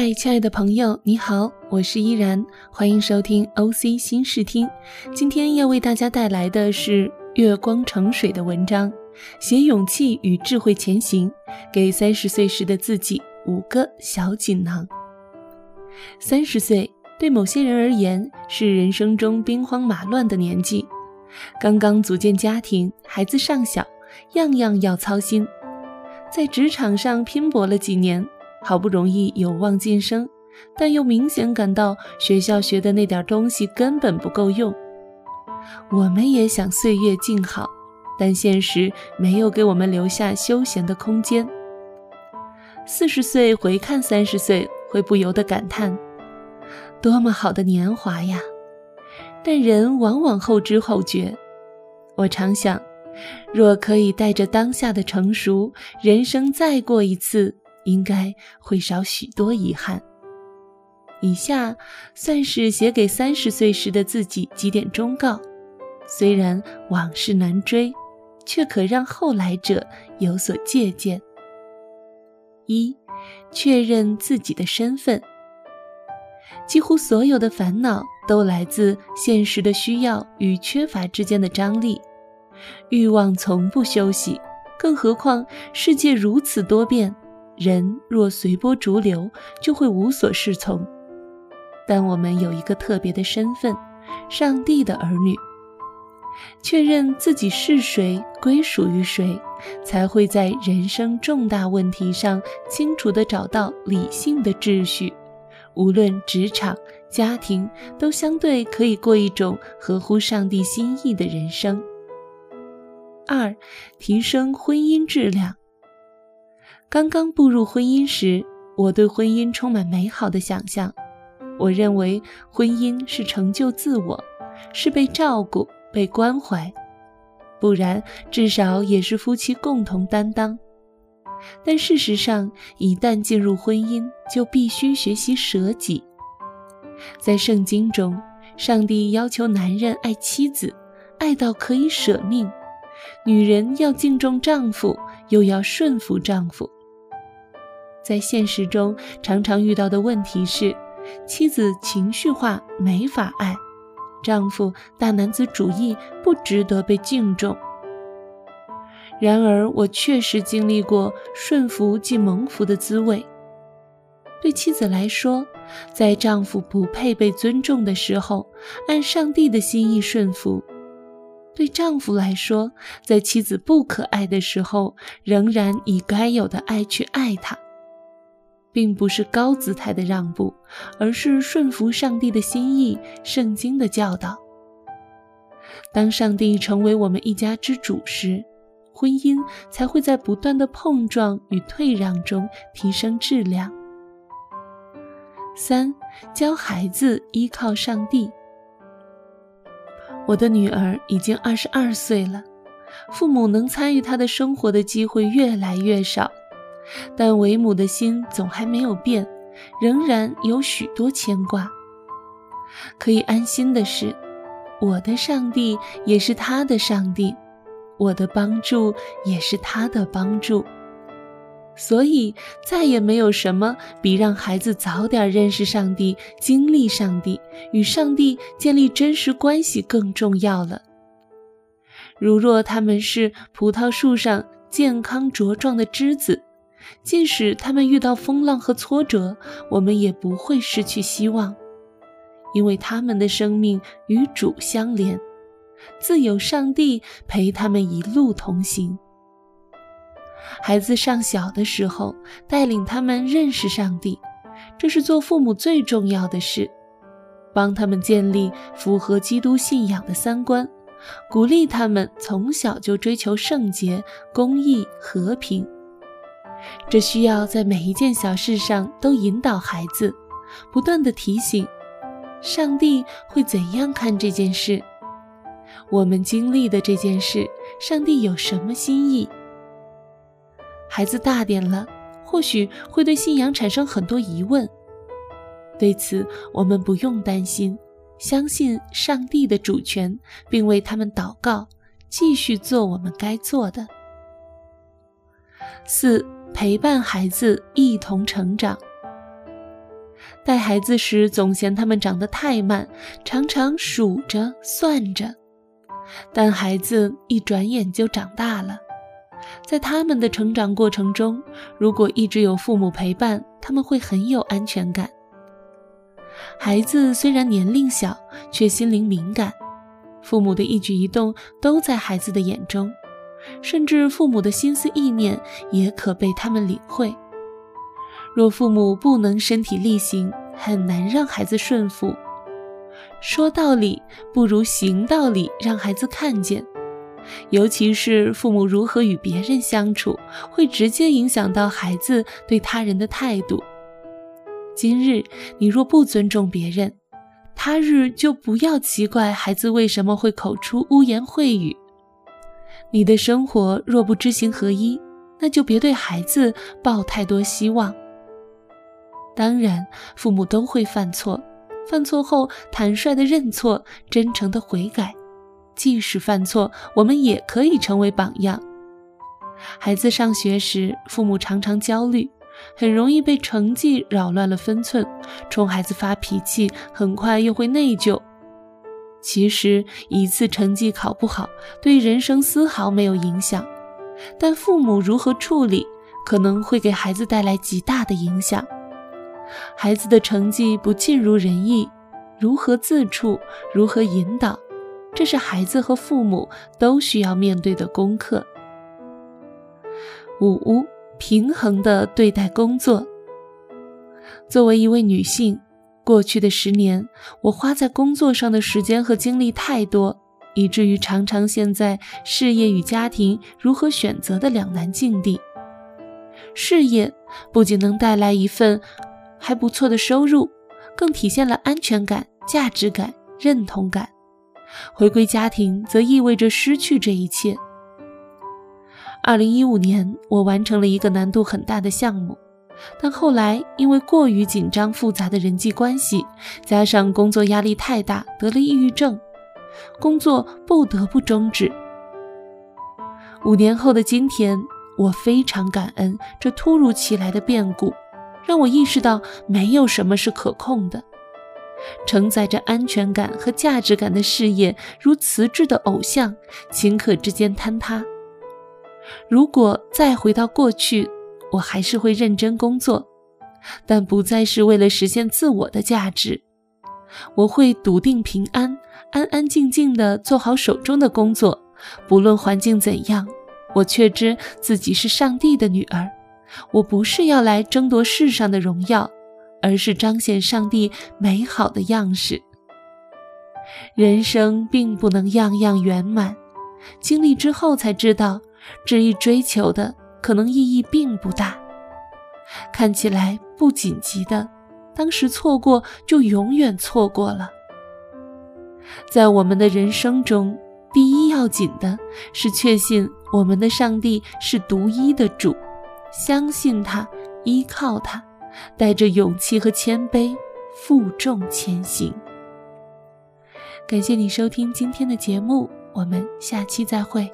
嗨，亲爱的朋友，你好，我是依然，欢迎收听 OC 新视听。今天要为大家带来的是月光成水的文章，写勇气与智慧前行，给三十岁时的自己五个小锦囊。三十岁对某些人而言是人生中兵荒马乱的年纪，刚刚组建家庭，孩子尚小，样样要操心，在职场上拼搏了几年。好不容易有望晋升，但又明显感到学校学的那点东西根本不够用。我们也想岁月静好，但现实没有给我们留下休闲的空间。四十岁回看三十岁，会不由得感叹：多么好的年华呀！但人往往后知后觉。我常想，若可以带着当下的成熟，人生再过一次。应该会少许多遗憾。以下算是写给三十岁时的自己几点忠告，虽然往事难追，却可让后来者有所借鉴。一、确认自己的身份。几乎所有的烦恼都来自现实的需要与缺乏之间的张力，欲望从不休息，更何况世界如此多变。人若随波逐流，就会无所适从。但我们有一个特别的身份——上帝的儿女。确认自己是谁，归属于谁，才会在人生重大问题上清楚地找到理性的秩序。无论职场、家庭，都相对可以过一种合乎上帝心意的人生。二、提升婚姻质量。刚刚步入婚姻时，我对婚姻充满美好的想象。我认为婚姻是成就自我，是被照顾、被关怀，不然至少也是夫妻共同担当。但事实上，一旦进入婚姻，就必须学习舍己。在圣经中，上帝要求男人爱妻子，爱到可以舍命；女人要敬重丈夫，又要顺服丈夫。在现实中，常常遇到的问题是，妻子情绪化，没法爱；丈夫大男子主义，不值得被敬重。然而，我确实经历过顺服即蒙福的滋味。对妻子来说，在丈夫不配被尊重的时候，按上帝的心意顺服；对丈夫来说，在妻子不可爱的时候，仍然以该有的爱去爱她。并不是高姿态的让步，而是顺服上帝的心意、圣经的教导。当上帝成为我们一家之主时，婚姻才会在不断的碰撞与退让中提升质量。三、教孩子依靠上帝。我的女儿已经二十二岁了，父母能参与她的生活的机会越来越少。但为母的心总还没有变，仍然有许多牵挂。可以安心的是，我的上帝也是他的上帝，我的帮助也是他的帮助。所以，再也没有什么比让孩子早点认识上帝、经历上帝、与上帝建立真实关系更重要了。如若他们是葡萄树上健康茁壮的枝子。即使他们遇到风浪和挫折，我们也不会失去希望，因为他们的生命与主相连，自有上帝陪他们一路同行。孩子尚小的时候，带领他们认识上帝，这是做父母最重要的事，帮他们建立符合基督信仰的三观，鼓励他们从小就追求圣洁、公义、和平。这需要在每一件小事上都引导孩子，不断的提醒：上帝会怎样看这件事？我们经历的这件事，上帝有什么心意？孩子大点了，或许会对信仰产生很多疑问。对此，我们不用担心，相信上帝的主权，并为他们祷告，继续做我们该做的。四。陪伴孩子一同成长。带孩子时总嫌他们长得太慢，常常数着算着。但孩子一转眼就长大了，在他们的成长过程中，如果一直有父母陪伴，他们会很有安全感。孩子虽然年龄小，却心灵敏感，父母的一举一动都在孩子的眼中，甚至父母的心思意念也可被他们领会。若父母不能身体力行，很难让孩子顺服。说道理不如行道理，让孩子看见。尤其是父母如何与别人相处，会直接影响到孩子对他人的态度。今日你若不尊重别人，他日就不要奇怪孩子为什么会口出污言秽语。你的生活若不知行合一，那就别对孩子抱太多希望。当然，父母都会犯错，犯错后坦率的认错，真诚的悔改。即使犯错，我们也可以成为榜样。孩子上学时，父母常常焦虑，很容易被成绩扰乱了分寸，冲孩子发脾气，很快又会内疚。其实，一次成绩考不好，对人生丝毫没有影响，但父母如何处理，可能会给孩子带来极大的影响。孩子的成绩不尽如人意，如何自处，如何引导，这是孩子和父母都需要面对的功课。五、平衡的对待工作。作为一位女性，过去的十年，我花在工作上的时间和精力太多，以至于常常陷在事业与家庭如何选择的两难境地。事业不仅能带来一份。还不错的收入，更体现了安全感、价值感、认同感。回归家庭则意味着失去这一切。二零一五年，我完成了一个难度很大的项目，但后来因为过于紧张复杂的人际关系，加上工作压力太大，得了抑郁症，工作不得不终止。五年后的今天，我非常感恩这突如其来的变故。让我意识到，没有什么是可控的。承载着安全感和价值感的事业，如瓷质的偶像，顷刻之间坍塌。如果再回到过去，我还是会认真工作，但不再是为了实现自我的价值。我会笃定平安，安安静静地做好手中的工作，不论环境怎样，我确知自己是上帝的女儿。我不是要来争夺世上的荣耀，而是彰显上帝美好的样式。人生并不能样样圆满，经历之后才知道，执意追求的可能意义并不大。看起来不紧急的，当时错过就永远错过了。在我们的人生中，第一要紧的是确信我们的上帝是独一的主。相信他，依靠他，带着勇气和谦卑，负重前行。感谢你收听今天的节目，我们下期再会。